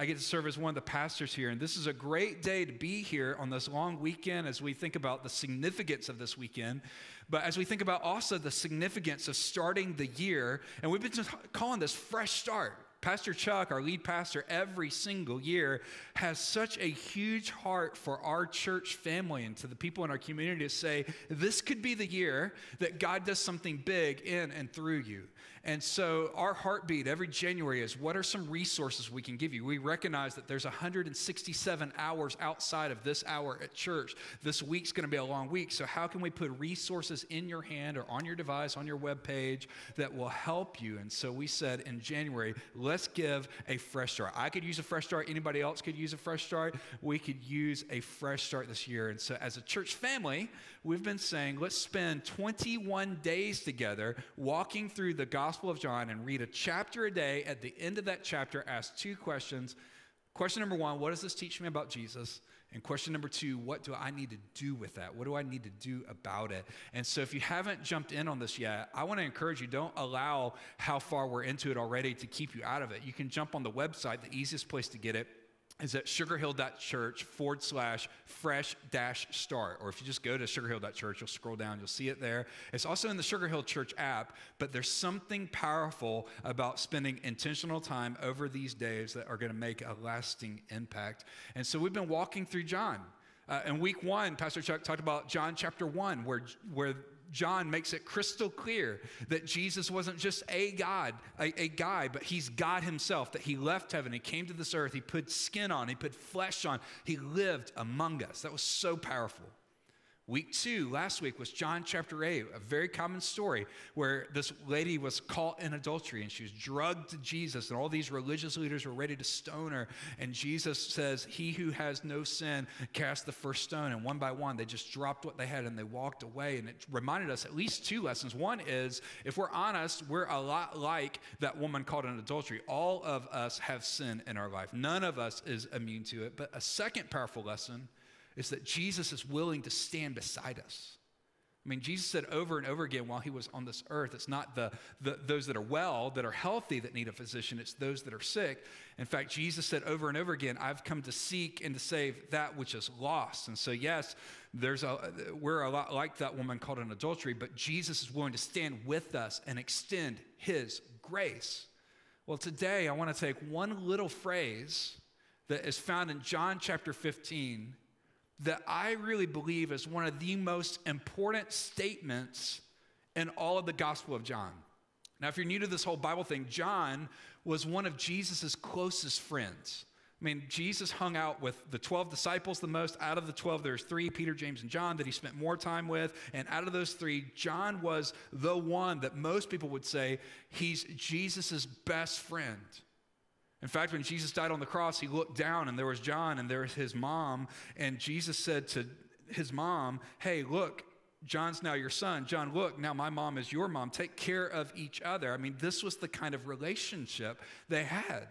I get to serve as one of the pastors here. And this is a great day to be here on this long weekend as we think about the significance of this weekend. But as we think about also the significance of starting the year, and we've been calling this fresh start. Pastor Chuck, our lead pastor, every single year has such a huge heart for our church family and to the people in our community to say, this could be the year that God does something big in and through you. And so our heartbeat every January is what are some resources we can give you? We recognize that there's 167 hours outside of this hour at church. This week's going to be a long week. So how can we put resources in your hand or on your device, on your web page that will help you? And so we said in January, let's give a fresh start. I could use a fresh start. Anybody else could use a fresh start. We could use a fresh start this year. And so as a church family, we've been saying, let's spend 21 days together walking through the Gospel of John and read a chapter a day. At the end of that chapter, ask two questions. Question number one, what does this teach me about Jesus? And question number two, what do I need to do with that? What do I need to do about it? And so, if you haven't jumped in on this yet, I want to encourage you don't allow how far we're into it already to keep you out of it. You can jump on the website, the easiest place to get it is at sugarhill.church forward slash fresh dash start. Or if you just go to sugarhill.church, you'll scroll down, you'll see it there. It's also in the Sugar Hill Church app, but there's something powerful about spending intentional time over these days that are going to make a lasting impact. And so we've been walking through John. Uh, in week one, Pastor Chuck talked about John chapter one, where, where John makes it crystal clear that Jesus wasn't just a God, a, a, guy, but he's God himself, that he left heaven, he came to this earth, he put skin on, he put flesh on, he lived among us. That was so powerful. Week two, last week, was John chapter 8, a very common story where this lady was caught in adultery and she was drugged to Jesus, and all these religious leaders were ready to stone her. And Jesus says, He who has no sin cast the first stone. And one by one, they just dropped what they had and they walked away. And it reminded us at least two lessons. One is, if we're honest, we're a lot like that woman caught in adultery. All of us have sin in our life, none of us is immune to it. But a second powerful lesson is that Jesus is willing to stand beside us. I mean, Jesus said over and over again while he was on this earth, it's not the, the, those that are well, that are healthy, that need a physician, it's those that are sick. In fact, Jesus said over and over again, I've come to seek and to save that which is lost. And so, yes, there's a, we're a lot like that woman called an adultery, but Jesus is willing to stand with us and extend his grace. Well, today I want to take one little phrase that is found in John chapter 15 that I really believe is one of the most important statements in all of the Gospel of John. Now, if you're new to this whole Bible thing, John was one of Jesus' closest friends. I mean, Jesus hung out with the 12 disciples the most. Out of the 12, there's three, Peter, James, and John, that he spent more time with. And out of those three, John was the one that most people would say he's Jesus' best friend. In fact, when Jesus died on the cross, he looked down and there was John and there was his mom. And Jesus said to his mom, Hey, look, John's now your son. John, look, now my mom is your mom. Take care of each other. I mean, this was the kind of relationship they had.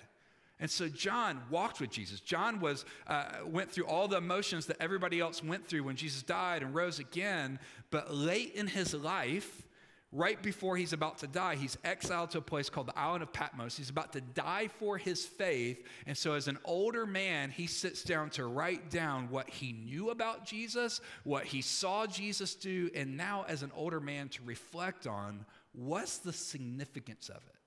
And so John walked with Jesus. John was uh, went through all the emotions that everybody else went through when Jesus died and rose again. But late in his life, right before he's about to die, he's exiled to a place called the island of Patmos. He's about to die for his faith. And so, as an older man, he sits down to write down what he knew about Jesus, what he saw Jesus do, and now, as an older man, to reflect on what's the significance of it.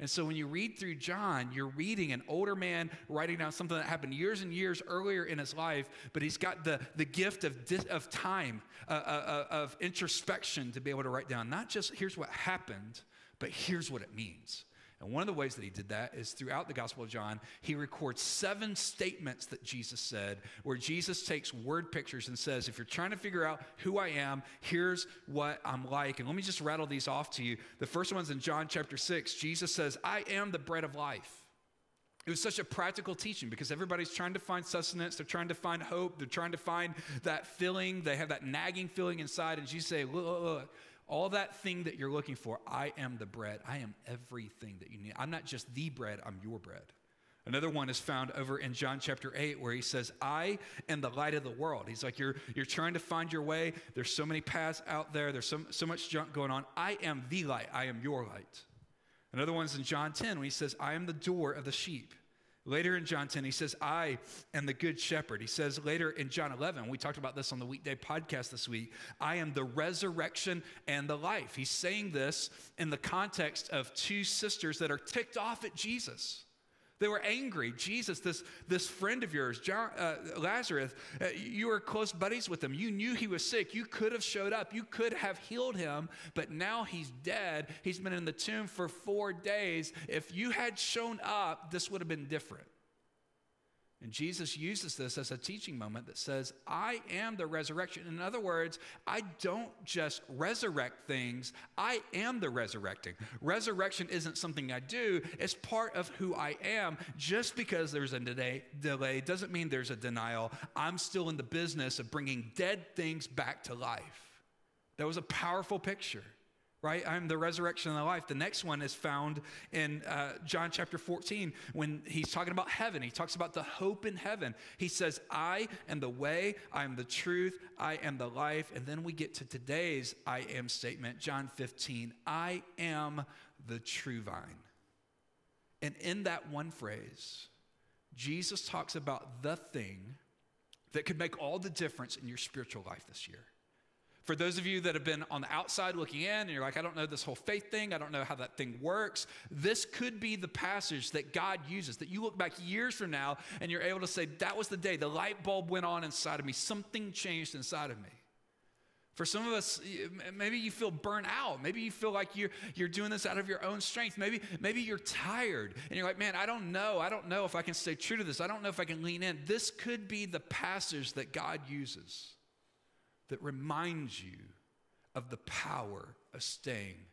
And so when you read through John, you're reading an older man writing down something that happened years and years earlier in his life, but he's got the, the gift of, of time, uh, uh, uh, of introspection to be able to write down not just here's what happened, but here's what it means. And one of the ways that he did that is throughout the Gospel of John, he records seven statements that Jesus said, where Jesus takes word pictures and says, If you're trying to figure out who I am, here's what I'm like. And let me just rattle these off to you. The first one's in John chapter 6. Jesus says, I am the bread of life. It was such a practical teaching because everybody's trying to find sustenance. They're trying to find hope. They're trying to find that feeling. They have that nagging feeling inside. And Jesus say, look, look, look all that thing that you're looking for, I am the bread. I am everything that you need. I'm not just the bread, I'm your bread. Another one is found over in John chapter 8 where he says, I am the light of the world. He's like, You're, you're trying to find your way. There's so many paths out there. There's so, so much junk going on. I am the light. I am your light. Another one's in John 10 when he says, I am the door of the sheep. Later in John 10, he says, I am the good shepherd. He says later in John 11, we talked about this on the weekday podcast this week, I am the resurrection and the life. He's saying this in the context of two sisters that are ticked off at Jesus. They were angry. Jesus, this, this friend of yours, John, uh, Lazarus, uh, you were close buddies with him. You knew he was sick. You could have showed up. You could have healed him, but now he's dead. He's been in the tomb for four days. If you had shown up, this would have been different. And Jesus uses this as a teaching moment that says, I am the resurrection. In other words, I don't just resurrect things, I am the resurrecting. Resurrection isn't something I do, it's part of who I am. Just because there's a delay, delay doesn't mean there's a denial. I'm still in the business of bringing dead things back to life. That was a powerful picture right? I'm the resurrection and the life. The next one is found in uh, John chapter 14 when he's talking about heaven. He talks about the hope in heaven. He says, I am the way, I am the truth, I am the life. And then we get to today's I am statement, John 15, I am the true vine. And in that one phrase, Jesus talks about the thing that could make all the difference in your spiritual life this year. For those of you that have been on the outside looking in and you're like, I don't know this whole faith thing, I don't know how that thing works, this could be the passage that God uses, that you look back years from now and you're able to say, That was the day the light bulb went on inside of me, something changed inside of me. For some of us, maybe you feel burnt out. Maybe you feel like you're, you're doing this out of your own strength. Maybe, maybe you're tired and you're like, man, I don't know. I don't know if I can stay true to this. I don't know if I can lean in. This could be the passage that God uses that reminds you of the power of staying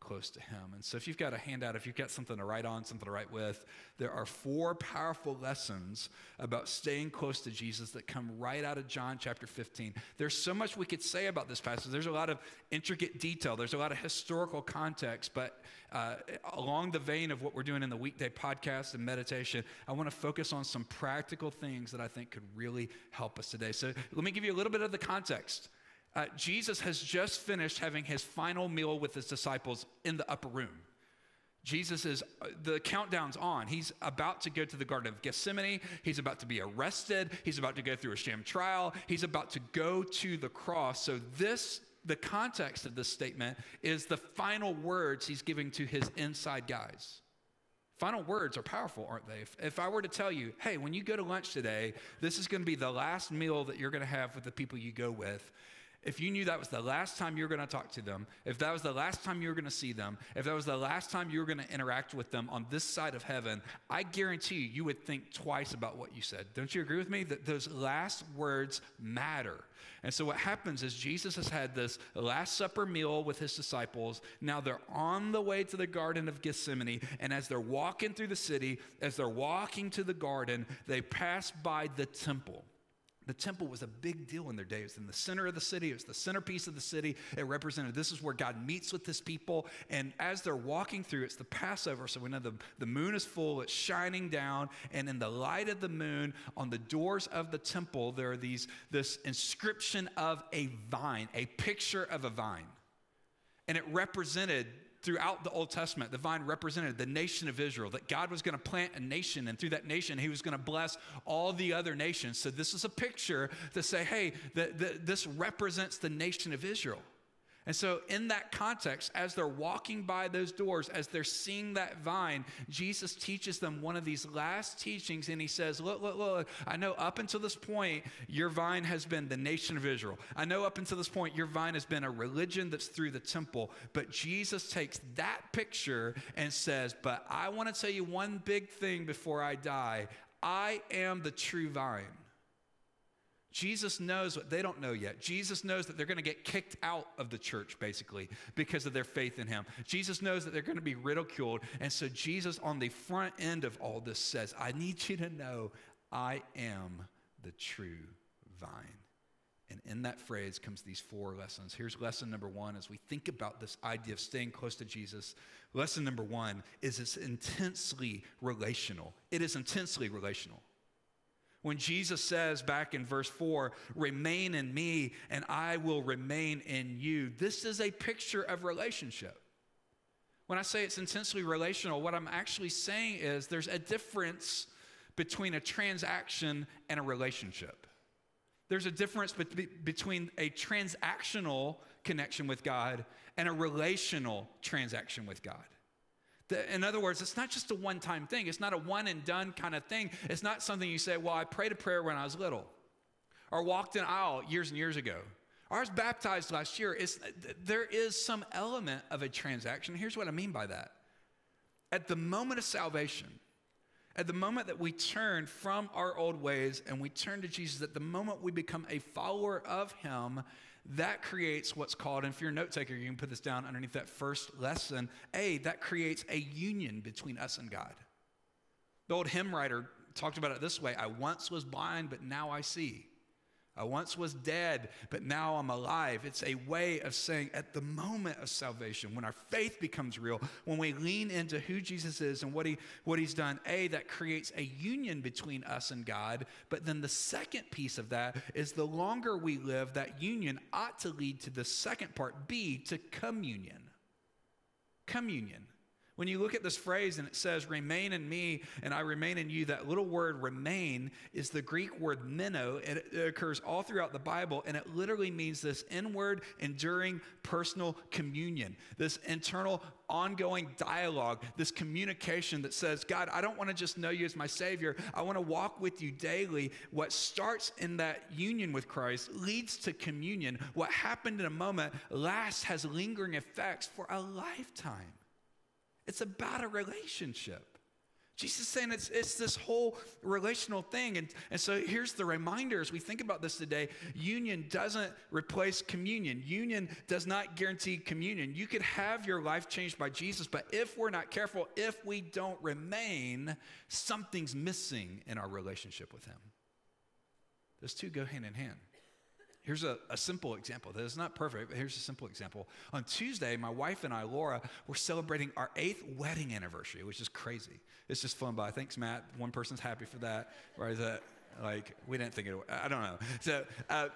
close to Him. And so, if you've got a handout, if you've got something to write on, something to write with, there are four powerful lessons about staying close to Jesus that come right out of John chapter 15. There's so much we could say about this passage. There's a lot of intricate detail, there's a lot of historical context, but uh, along the vein of what we're doing in the weekday podcast and meditation, I want to focus on some practical things that I think could really help us today. So, let me give you a little bit of the context. Uh, Jesus has just finished having his final meal with his disciples in the upper room. Jesus is, uh, the countdown's on. He's about to go to the Garden of Gethsemane. He's about to be arrested. He's about to go through a sham trial. He's about to go to the cross. So, this, the context of this statement is the final words he's giving to his inside guys. Final words are powerful, aren't they? If, if I were to tell you, hey, when you go to lunch today, this is going to be the last meal that you're going to have with the people you go with, if you knew that was the last time you were going to talk to them, if that was the last time you were going to see them, if that was the last time you were going to interact with them on this side of heaven, I guarantee you, you would think twice about what you said. Don't you agree with me? That those last words matter. And so what happens is Jesus has had this Last Supper meal with his disciples. Now they're on the way to the Garden of Gethsemane. And as they're walking through the city, as they're walking to the garden, they pass by the temple. The temple was a big deal in their day. It was in the center of the city, it was the centerpiece of the city. It represented this is where God meets with his people. And as they're walking through, it's the Passover. So we know the, the moon is full, it's shining down. And in the light of the moon, on the doors of the temple, there are these this inscription of a vine, a picture of a vine. And it represented throughout the Old Testament, the vine represented the nation of Israel, that God was going to plant a nation, and through that nation, he was going to bless all the other nations. So, this is a picture to say, hey, the, the, this represents the nation of Israel. And so, in that context, as they're walking by those doors, as they're seeing that vine, Jesus teaches them one of these last teachings. And he says, Look, look, look, I know up until this point, your vine has been the nation of Israel. I know up until this point, your vine has been a religion that's through the temple. But Jesus takes that picture and says, But I want to tell you one big thing before I die I am the true vine. Jesus knows what they don't know yet. Jesus knows that they're going to get kicked out of the church, basically, because of their faith in him. Jesus knows that they're going to be ridiculed. And so, Jesus, on the front end of all this, says, I need you to know I am the true vine. And in that phrase comes these four lessons. Here's lesson number one as we think about this idea of staying close to Jesus. Lesson number one is it's intensely relational. It is intensely relational. When Jesus says back in verse 4, remain in me and I will remain in you, this is a picture of relationship. When I say it's intensely relational, what I'm actually saying is there's a difference between a transaction and a relationship. There's a difference between a transactional connection with God and a relational transaction with God. In other words, it's not just a one time thing. It's not a one and done kind of thing. It's not something you say, well, I prayed a prayer when I was little or walked an aisle years and years ago. I was baptized last year. It's, there is some element of a transaction. Here's what I mean by that. At the moment of salvation, at the moment that we turn from our old ways and we turn to Jesus, at the moment we become a follower of Him, that creates what's called, and if you're a note taker, you can put this down underneath that first lesson. A, that creates a union between us and God. The old hymn writer talked about it this way I once was blind, but now I see. I once was dead, but now I'm alive. It's a way of saying at the moment of salvation, when our faith becomes real, when we lean into who Jesus is and what, he, what he's done, A, that creates a union between us and God. But then the second piece of that is the longer we live, that union ought to lead to the second part, B, to communion. Communion. When you look at this phrase and it says, remain in me and I remain in you, that little word remain is the Greek word meno, and it occurs all throughout the Bible, and it literally means this inward, enduring, personal communion, this internal, ongoing dialogue, this communication that says, God, I don't want to just know you as my Savior. I want to walk with you daily. What starts in that union with Christ leads to communion. What happened in a moment lasts, has lingering effects for a lifetime. It's about a relationship. Jesus is saying it's, it's this whole relational thing. And, and so here's the reminder as we think about this today union doesn't replace communion, union does not guarantee communion. You could have your life changed by Jesus, but if we're not careful, if we don't remain, something's missing in our relationship with Him. Those two go hand in hand. Here's a, a simple example. That is not perfect, but here's a simple example. On Tuesday, my wife and I, Laura, were celebrating our eighth wedding anniversary, which is crazy. It's just fun by. Thanks, Matt. One person's happy for that. Right? That, like, we didn't think it, I don't know. So, uh,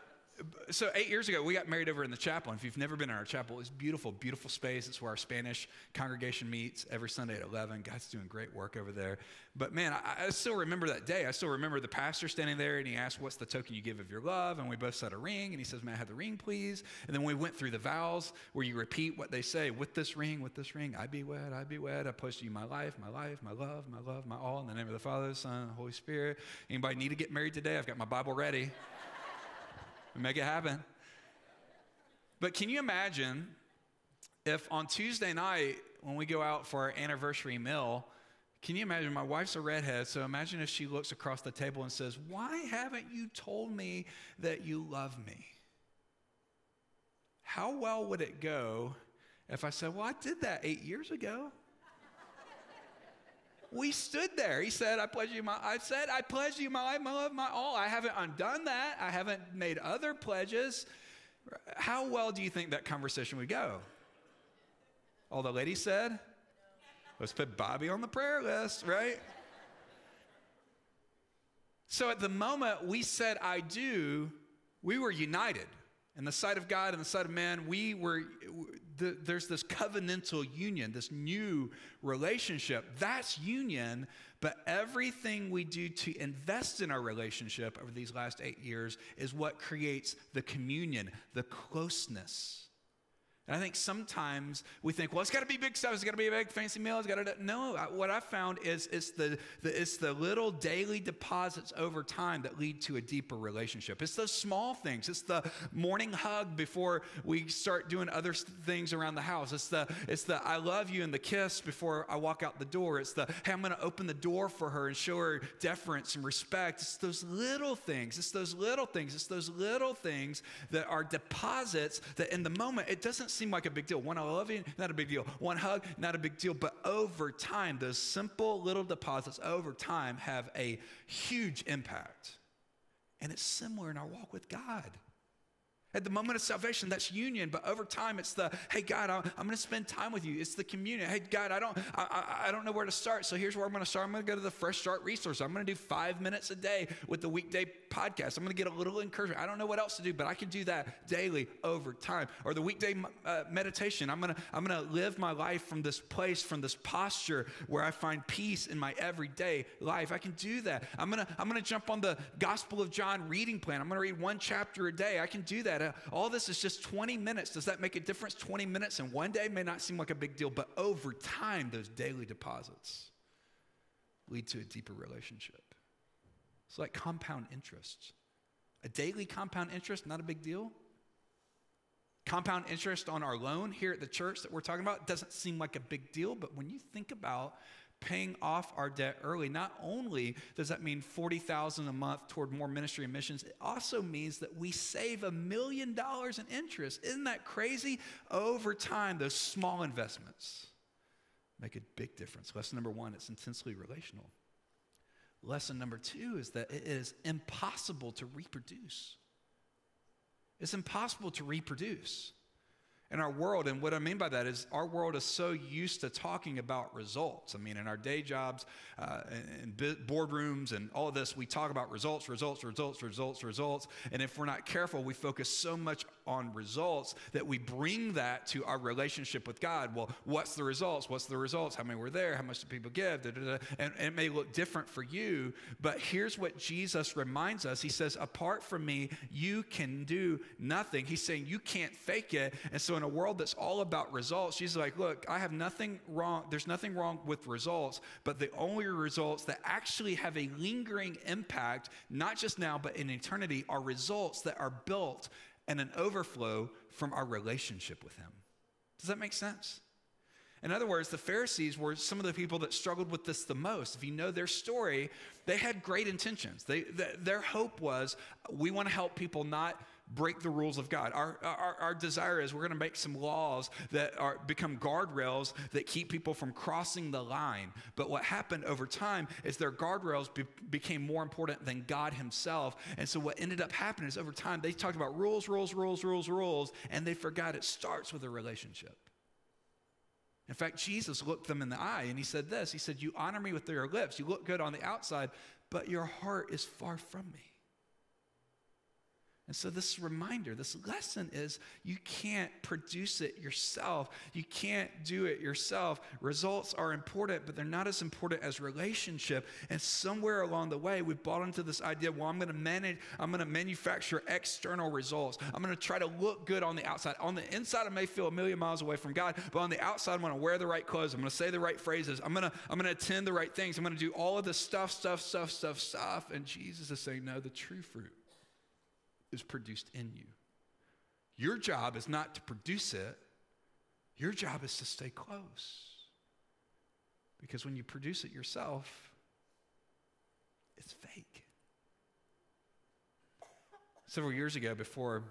so eight years ago, we got married over in the chapel. And if you've never been in our chapel, it's beautiful, beautiful space. It's where our Spanish congregation meets every Sunday at 11. God's doing great work over there. But man, I, I, still remember that day. I still remember the pastor standing there and he asked, What's the token you give of your love? And we both said a ring. And he says, May I have the ring, please? And then we went through the vows where you repeat what they say with this ring, with this ring, I be wed, I be wed. I pledge to you my life, my life, my love, my love, my all. In the name of the Father, the Son, the Holy Spirit. Anybody need to get married today? I've got my Bible ready. Make it happen. But can you imagine if on Tuesday night, when we go out for our anniversary meal, can you imagine? My wife's a redhead, so imagine if she looks across the table and says, Why haven't you told me that you love me? How well would it go if I said, Well, I did that eight years ago? We stood there. He said, I pledge you my, I said, I pledge you my life, my love, my all. I haven't undone that. I haven't made other pledges. How well do you think that conversation would go? All the ladies said, let's put Bobby on the prayer list, right? So at the moment we said, I do, we were united. In the sight of God and the sight of man, we were, the, there's this covenantal union, this new relationship. That's union, but everything we do to invest in our relationship over these last eight years is what creates the communion, the closeness. And I think sometimes we think, well, it's got to be big stuff. It's got to be a big fancy meal. It's got to no. What I found is it's the, the, it's the little daily deposits over time that lead to a deeper relationship. It's those small things. It's the morning hug before we start doing other things around the house. It's the it's the I love you and the kiss before I walk out the door. It's the hey, I'm going to open the door for her and show her deference and respect. It's those little things. It's those little things. It's those little things that are deposits that in the moment it doesn't seem like a big deal. One I love you, not a big deal. One hug, not a big deal. But over time, those simple little deposits over time have a huge impact. And it's similar in our walk with God. At the moment of salvation, that's union. But over time, it's the, hey, God, I'm, I'm going to spend time with you. It's the communion. Hey, God, I don't, I, I, don't know where to start. So here's where I'm going to start. I'm going to go to the Fresh Start resource. I'm going to do five minutes a day with the weekday podcast. I'm going to get a little encouragement. I don't know what else to do, but I can do that daily over time. Or the weekday uh, meditation. I'm going to, I'm going to live my life from this place, from this posture where I find peace in my everyday life. I can do that. I'm going to, I'm going to jump on the Gospel of John reading plan. I'm going to read one chapter a day. I can do that. Uh, all this is just 20 minutes. Does that make a difference? 20 minutes in one day may not seem like a big deal, but over time, those daily deposits lead to a deeper relationship. It's like compound interest. A daily compound interest, not a big deal. Compound interest on our loan here at the church that we're talking about doesn't seem like a big deal, but when you think about paying off our debt early, not only does that mean 40,000 a month toward more ministry and missions, it also means that we save a million dollars in interest. Isn't that crazy? Over time, those small investments make a big difference. Lesson number one, it's intensely relational. Lesson number two is that it is impossible to reproduce. It's impossible to reproduce in our world. And what I mean by that is our world is so used to talking about results. I mean, in our day jobs, uh, and boardrooms, and all this, we talk about results, results, results, results, results. And if we're not careful, we focus so much on results that we bring that to our relationship with God. Well, what's the results? What's the results? How many were there? How much do people give? Da, da, da. And, and it may look different for you, but here's what Jesus reminds us He says, Apart from me, you can do nothing. He's saying, You can't fake it. And so, in a world that's all about results, she's like, look, I have nothing wrong. There's nothing wrong with results, but the only results that actually have a lingering impact, not just now, but in eternity, are results that are built and an overflow from our relationship with Him. Does that make sense? In other words, the Pharisees were some of the people that struggled with this the most. If you know their story, they had great intentions. They, their hope was we want to help people not break the rules of God. Our, our, our desire is we're going to make some laws that are, become guardrails that keep people from crossing the line. But what happened over time is their guardrails be, became more important than God Himself. And so what ended up happening is over time they talked about rules, rules, rules, rules, rules, and they forgot it starts with a relationship. In fact, Jesus looked them in the eye and he said this He said, You honor me with your lips, you look good on the outside, but your heart is far from me. And so, this reminder, this lesson is you can't produce it yourself. You can't do it yourself. Results are important, but they're not as important as relationship. And somewhere along the way, we've bought into this idea well, I'm going to manage, I'm going to manufacture external results. I'm going to try to look good on the outside. On the inside, I may feel a million miles away from God, but on the outside, I'm going to wear the right clothes. I'm going to say the right phrases. I'm going to, I'm going to attend the right things. I'm going to do all of this stuff, stuff, stuff, stuff, stuff. And Jesus is saying, no, the true fruit is produced in you. Your job is not to produce it, your job is to stay close. Because when you produce it yourself, it's fake. Several years ago, before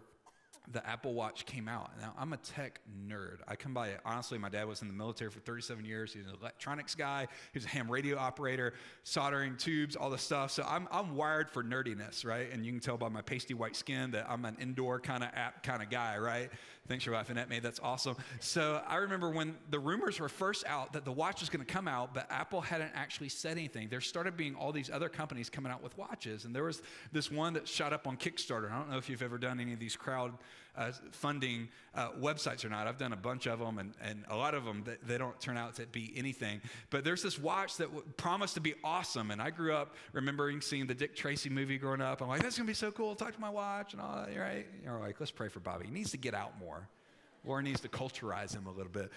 the Apple Watch came out. Now, I'm a tech nerd. I come by, it. honestly, my dad was in the military for 37 years. He's an electronics guy, he was a ham radio operator, soldering tubes, all the stuff. So I'm, I'm wired for nerdiness, right? And you can tell by my pasty white skin that I'm an indoor kind of app kind of guy, right? Thanks for laughing at me. That's awesome. So I remember when the rumors were first out that the watch was going to come out, but Apple hadn't actually said anything. There started being all these other companies coming out with watches. And there was this one that shot up on Kickstarter. I don't know if you've ever done any of these crowd uh, funding uh, websites or not. I've done a bunch of them, and, and a lot of them, they, they don't turn out to be anything. But there's this watch that w- promised to be awesome. And I grew up remembering seeing the Dick Tracy movie growing up. I'm like, that's going to be so cool. Talk to my watch and all that, right? You're like, let's pray for Bobby. He needs to get out more. Warren needs to culturize him a little bit.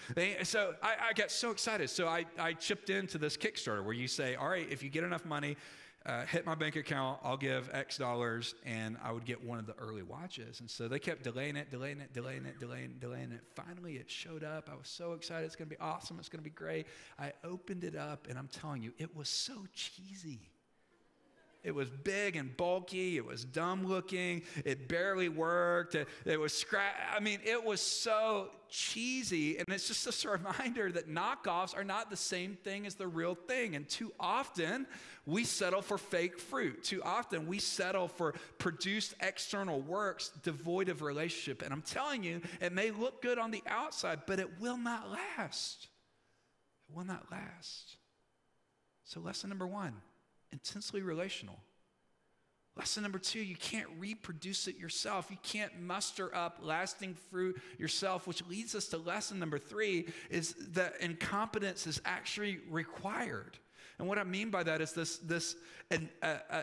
So I, I got so excited. So I, I chipped into this Kickstarter where you say, all right, if you get enough money, uh, hit my bank account, I'll give X dollars, and I would get one of the early watches. And so they kept delaying it, delaying it, delaying it, delaying delaying it. Finally, it showed up. I was so excited. It's going to be awesome. It's going to be great. I opened it up, and I'm telling you, it was so cheesy. It was big and bulky. It was dumb looking. It barely worked. It, it was scratch. I mean, it was so cheesy. And it's just a reminder that knockoffs are not the same thing as the real thing. And too often, we settle for fake fruit. Too often, we settle for produced external works devoid of relationship. And I'm telling you, it may look good on the outside, but it will not last. It will not last. So, lesson number one intensely relational. Lesson number two, you can't reproduce it yourself. You can't muster up lasting fruit yourself, which leads us to lesson number three is that incompetence is actually required. And what I mean by that is this, this an,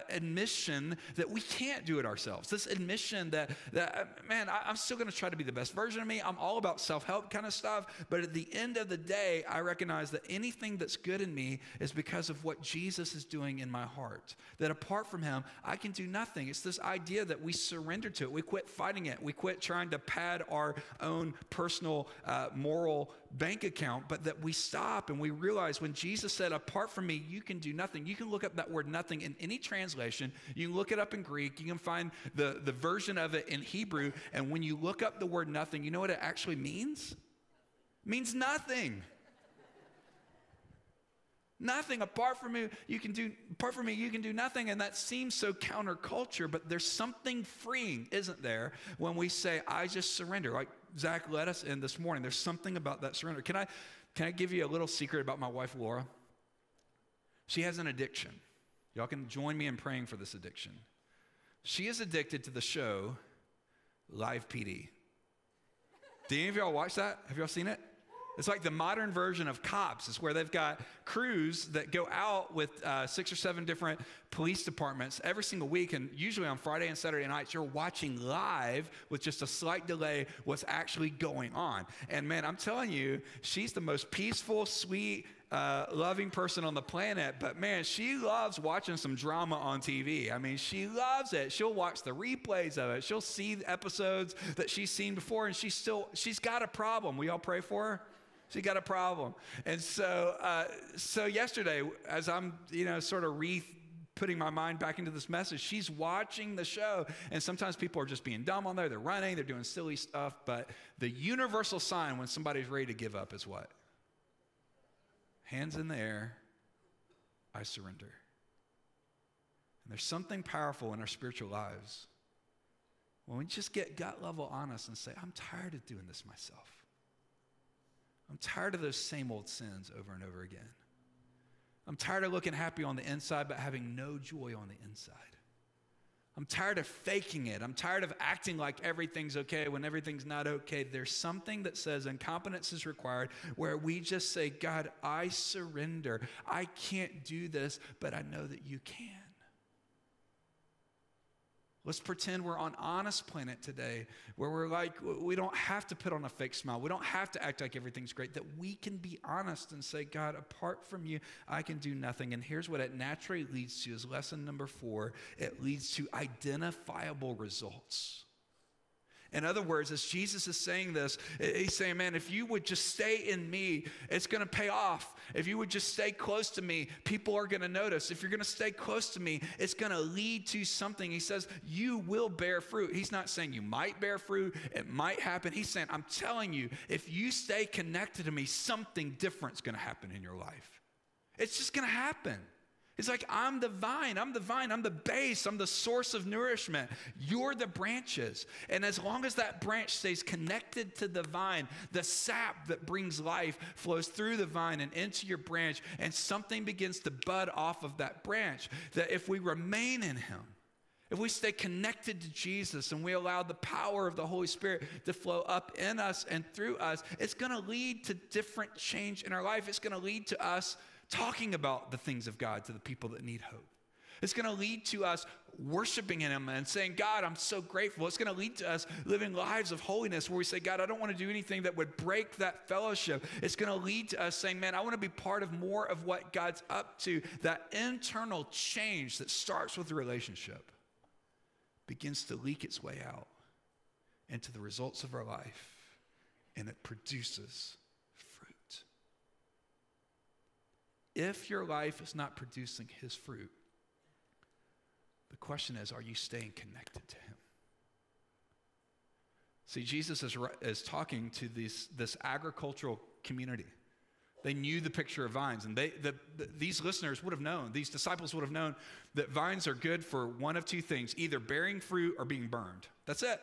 admission that we can't do it ourselves. This admission that, that uh, man, I, I'm still going to try to be the best version of me. I'm all about self help kind of stuff. But at the end of the day, I recognize that anything that's good in me is because of what Jesus is doing in my heart. That apart from him, I can do nothing. It's this idea that we surrender to it. We quit fighting it. We quit trying to pad our own personal uh, moral bank account, but that we stop and we realize when Jesus said, Apart from me, you can do nothing. You can look up that word nothing in any translation. You can look it up in Greek. You can find the, the version of it in Hebrew. And when you look up the word nothing, you know what it actually means? It means nothing. Nothing apart from me, you can do apart from me, you can do nothing. And that seems so counterculture, but there's something freeing, isn't there, when we say, I just surrender. Like Zach led us in this morning. There's something about that surrender. Can I can I give you a little secret about my wife Laura? She has an addiction. Y'all can join me in praying for this addiction. She is addicted to the show Live PD. Do any of y'all watch that? Have y'all seen it? It's like the modern version of cops. It's where they've got crews that go out with uh, six or seven different police departments every single week. And usually on Friday and Saturday nights, you're watching live with just a slight delay what's actually going on. And man, I'm telling you, she's the most peaceful, sweet, uh, loving person on the planet, but man, she loves watching some drama on TV. I mean, she loves it. She'll watch the replays of it. She'll see episodes that she's seen before, and she's still she's got a problem. We all pray for her. She got a problem, and so uh, so yesterday, as I'm you know sort of re putting my mind back into this message. She's watching the show, and sometimes people are just being dumb on there. They're running, they're doing silly stuff. But the universal sign when somebody's ready to give up is what? hands in the air, I surrender. And there's something powerful in our spiritual lives when we just get gut level honest and say, I'm tired of doing this myself. I'm tired of those same old sins over and over again. I'm tired of looking happy on the inside but having no joy on the inside. I'm tired of faking it. I'm tired of acting like everything's okay when everything's not okay. There's something that says incompetence is required where we just say, God, I surrender. I can't do this, but I know that you can. Let's pretend we're on honest planet today where we're like, we don't have to put on a fake smile. We don't have to act like everything's great. That we can be honest and say, God, apart from you, I can do nothing. And here's what it naturally leads to is lesson number four it leads to identifiable results. In other words, as Jesus is saying this, he's saying, Man, if you would just stay in me, it's going to pay off. If you would just stay close to me, people are going to notice. If you're going to stay close to me, it's going to lead to something. He says, You will bear fruit. He's not saying you might bear fruit, it might happen. He's saying, I'm telling you, if you stay connected to me, something different is going to happen in your life. It's just going to happen. It's like, I'm the vine, I'm the vine, I'm the base, I'm the source of nourishment. You're the branches. And as long as that branch stays connected to the vine, the sap that brings life flows through the vine and into your branch, and something begins to bud off of that branch. That if we remain in Him, if we stay connected to Jesus and we allow the power of the Holy Spirit to flow up in us and through us, it's going to lead to different change in our life. It's going to lead to us talking about the things of God to the people that need hope. It's going to lead to us worshiping in Him and saying, God, I'm so grateful. It's going to lead to us living lives of holiness where we say, God, I don't want to do anything that would break that fellowship. It's going to lead to us saying, man, I want to be part of more of what God's up to. That internal change that starts with the relationship begins to leak its way out into the results of our life, and it produces if your life is not producing his fruit, the question is, are you staying connected to him? See, Jesus is, is talking to this, this agricultural community. They knew the picture of vines, and they, the, the, these listeners would have known, these disciples would have known that vines are good for one of two things either bearing fruit or being burned. That's it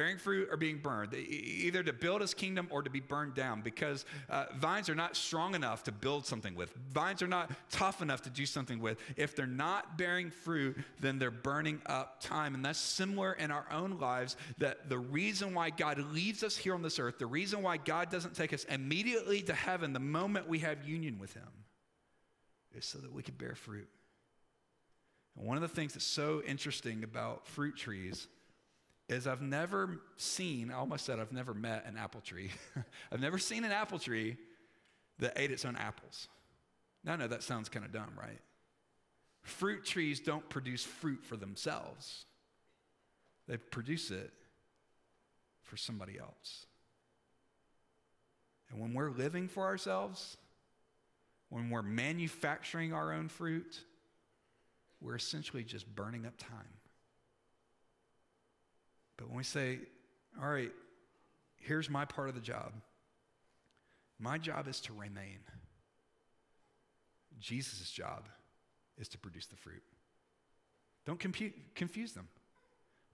bearing fruit or being burned, either to build his kingdom or to be burned down, because uh, vines are not strong enough to build something with. Vines are not tough enough to do something with. If they're not bearing fruit, then they're burning up time. And that's similar in our own lives that the reason why God leaves us here on this earth, the reason why God doesn't take us immediately to heaven the moment we have union with him, is so that we can bear fruit. And one of the things that's so interesting about fruit trees is I've never seen, I almost said I've never met an apple tree. I've never seen an apple tree that ate its own apples. Now, I know that sounds kind of dumb, right? Fruit trees don't produce fruit for themselves, they produce it for somebody else. And when we're living for ourselves, when we're manufacturing our own fruit, we're essentially just burning up time. But when we say, all right, here's my part of the job, my job is to remain. Jesus' job is to produce the fruit. Don't compute, confuse them.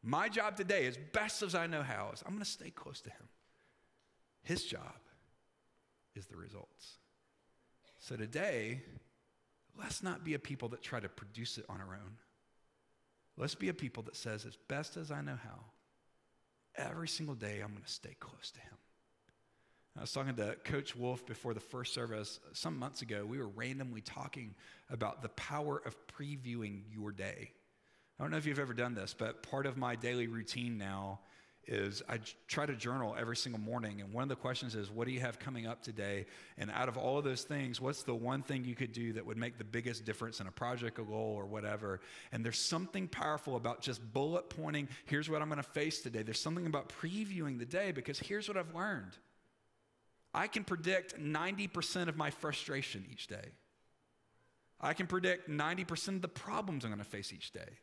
My job today, as best as I know how, is I'm going to stay close to him. His job is the results. So today, let's not be a people that try to produce it on our own. Let's be a people that says, as best as I know how, every single day I'm going to stay close to him. I was talking to Coach Wolf before the first service some months ago. We were randomly talking about the power of previewing your day. I don't know if you've ever done this, but part of my daily routine now is I try to journal every single morning. And one of the questions is, what do you have coming up today? And out of all of those things, what's the one thing you could do that would make the biggest difference in a project, a goal, or whatever? And there's something powerful about just bullet pointing, here's what I'm going to face today. There's something about previewing the day because here's what I've learned I can predict 90% of my frustration each day. I can predict 90% of the problems I'm going to face each day.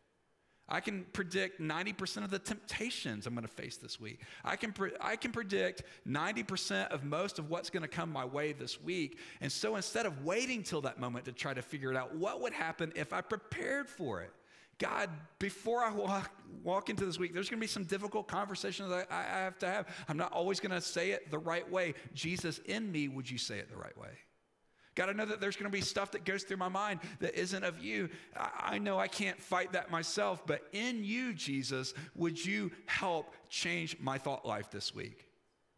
I can predict 90% of the temptations I'm going to face this week. I can, pre- I can predict 90% of most of what's going to come my way this week. And so instead of waiting till that moment to try to figure it out, what would happen if I prepared for it? God, before I walk, walk into this week, there's going to be some difficult conversations I, I have to have. I'm not always going to say it the right way. Jesus, in me, would you say it the right way? God, I know that there's going to be stuff that goes through my mind that isn't of you. I, know I can't fight that myself, but in you, Jesus, would you help change my thought life this week?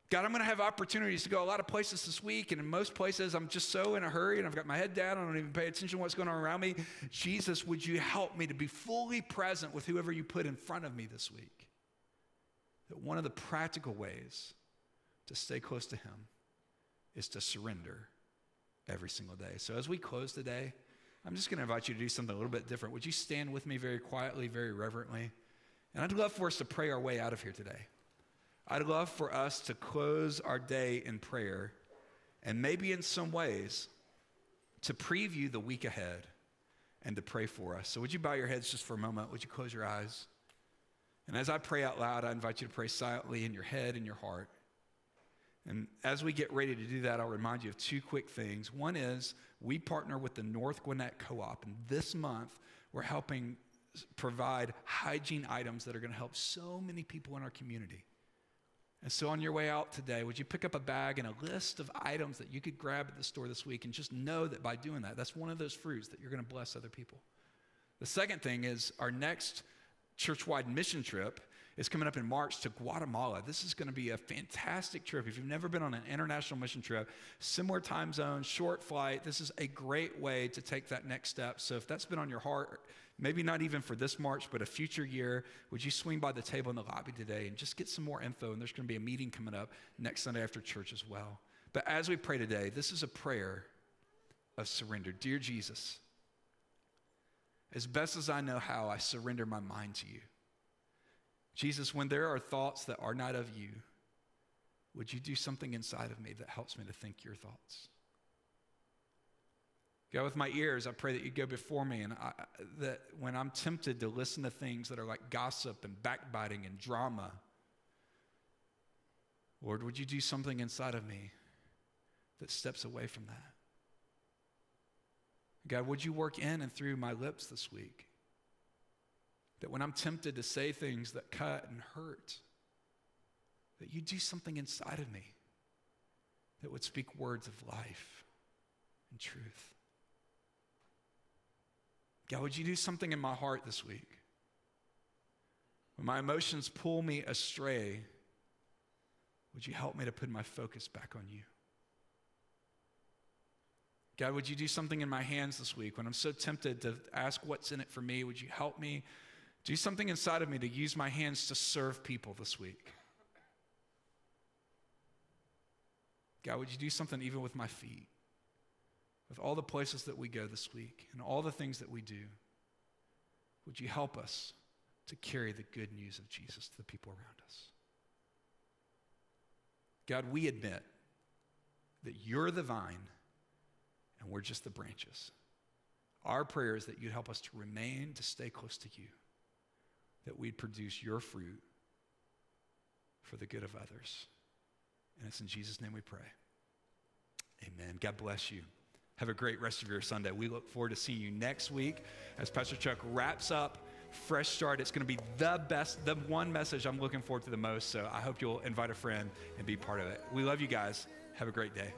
God, I'm going to have opportunities to go a lot of places this week, and in most places, I'm just so in a hurry and I've got my head down. I don't even pay attention to what's going on around me. Jesus, would you help me to be fully present with whoever you put in front of me this week? That one of the practical ways to stay close to Him is to surrender every single day. So as we close today, I'm just going to invite you to do something a little bit different. Would you stand with me very quietly, very reverently? And I'd love for us to pray our way out of here today. I'd love for us to close our day in prayer and maybe in some ways to preview the week ahead and to pray for us. So, would you bow your heads just for a moment? Would you close your eyes? And as I pray out loud, I invite you to pray silently in your head and your heart. And as we get ready to do that, I'll remind you of two quick things. One is we partner with the North Gwinnett Co op, and this month we're helping provide hygiene items that are going to help so many people in our community. And so, on your way out today, would you pick up a bag and a list of items that you could grab at the store this week and just know that by doing that, that's one of those fruits that you're going to bless other people? The second thing is our next church wide mission trip is coming up in March to Guatemala. This is going to be a fantastic trip. If you've never been on an international mission trip, similar time zone, short flight, this is a great way to take that next step. So if that's been on your heart, maybe not even for this March, but a future year, would you swing by the table in the lobby today and just get some more info? And there's going to be a meeting coming up next Sunday after church as well. But as we pray today, this is a prayer of surrender. Dear Jesus, as best as I know how, I surrender my mind to you. Jesus, when there are thoughts that are not of you, would you do something inside of me that helps me to think your thoughts? God, with my ears, I pray that you go before me and I, that when I'm tempted to listen to things that are like gossip and backbiting and drama, Lord, would you do something inside of me that steps away from that? God, would you work in and through my lips this week? That when I'm tempted to say things that cut and hurt, that you do something inside of me that would speak words of life and truth. God, would you do something in my heart this week? When my emotions pull me astray, would you help me to put my focus back on you? God, would you do something in my hands this week when I'm so tempted to ask what's in it for me? Would you help me do something inside of me to use my hands to serve people this week? God, would you do something even with my feet? with all the places that we go this week and all the things that we do, would you help us to carry the good news of Jesus to the people around us? God, we admit that you're the vine and we're just the branches. Our prayer is that you'd help us to remain, to stay close to you, that we'd produce your fruit for the good of others. And it's in Jesus' name we pray. Amen. God bless you. Have a great rest of your Sunday. We look forward to seeing you next week as Pastor Chuck wraps up Fresh Start. It's going to be the best, the one message I'm looking forward to the most. So I hope you'll invite a friend and be part of it. We love you guys. Have a great day.